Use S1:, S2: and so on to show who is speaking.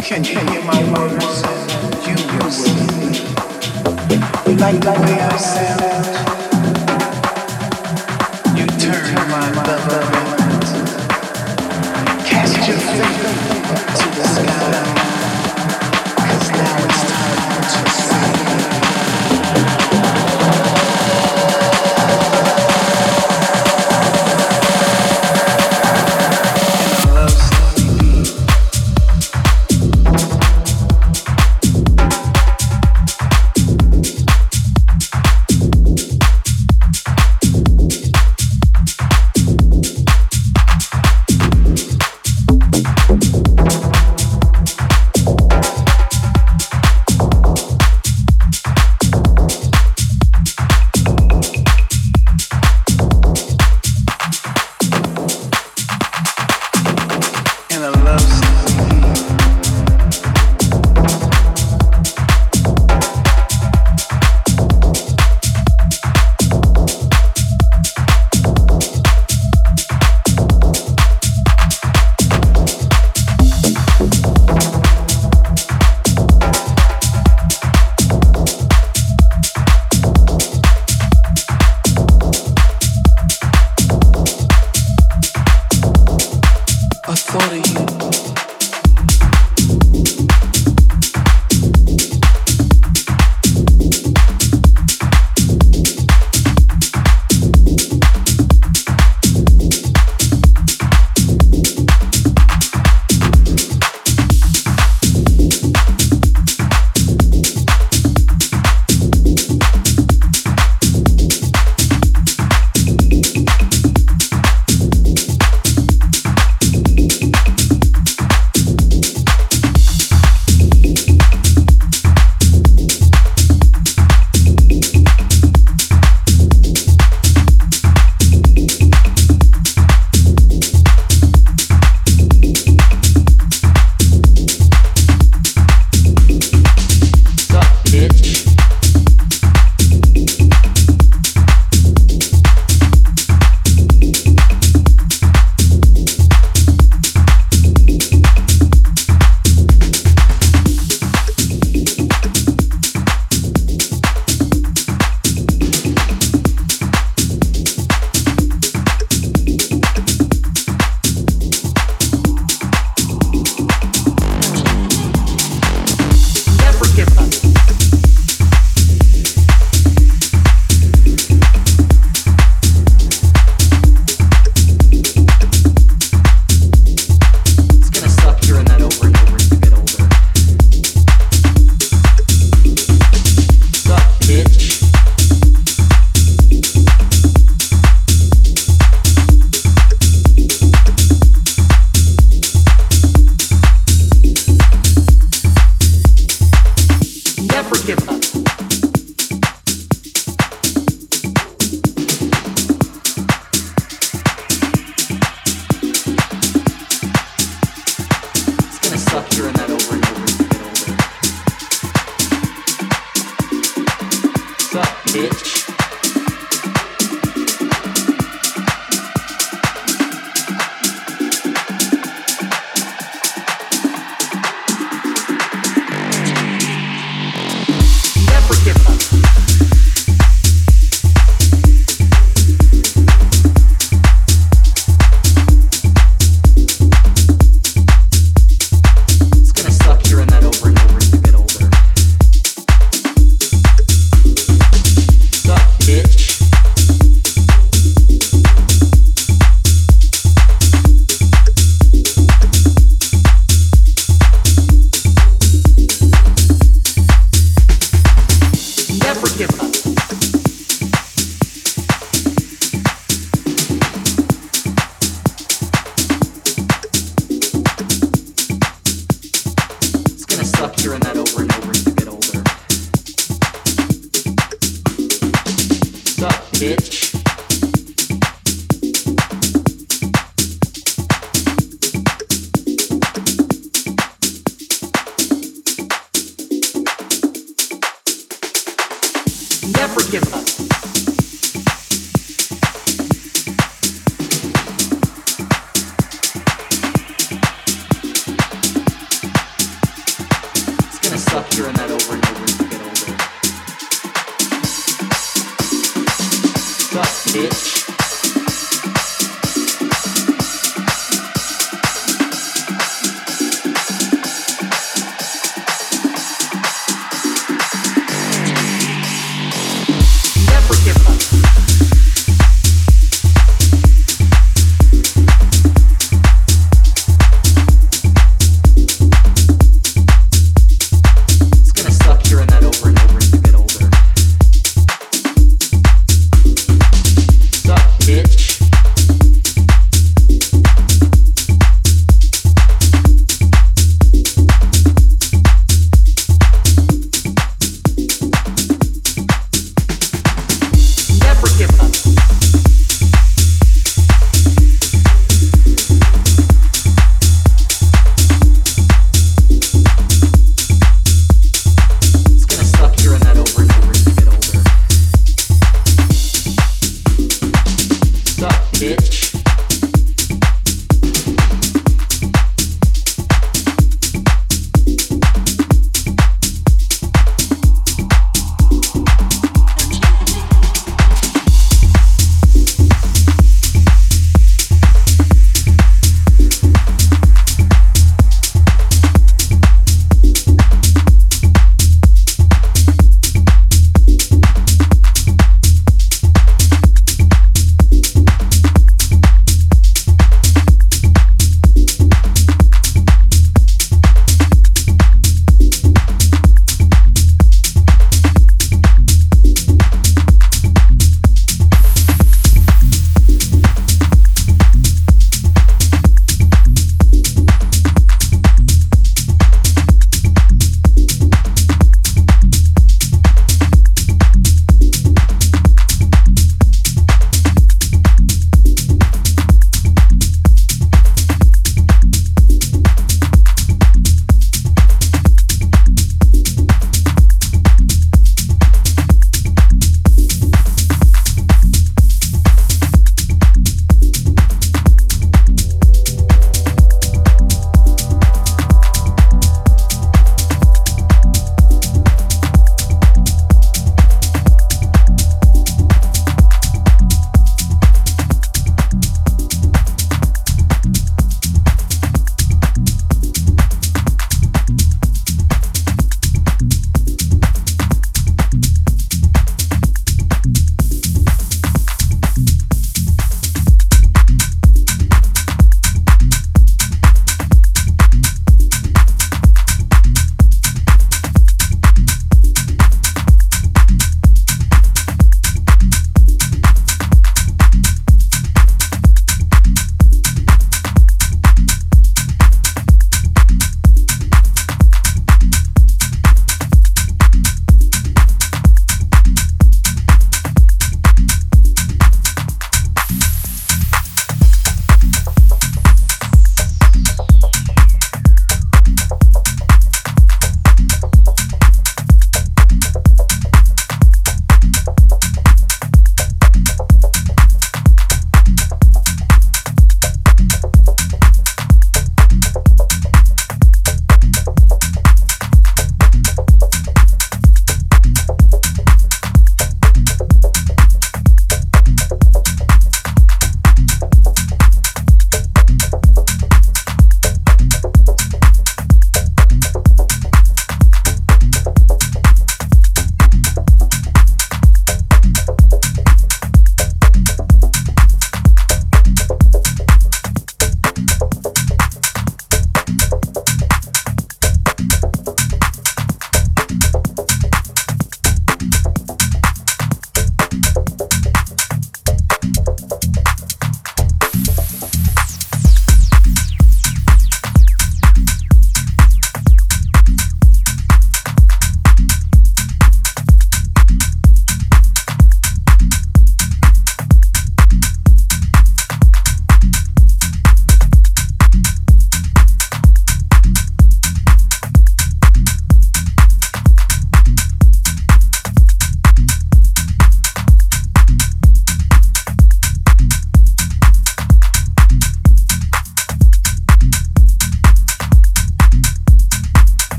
S1: Can you hear my words? You will me Like the way I sound.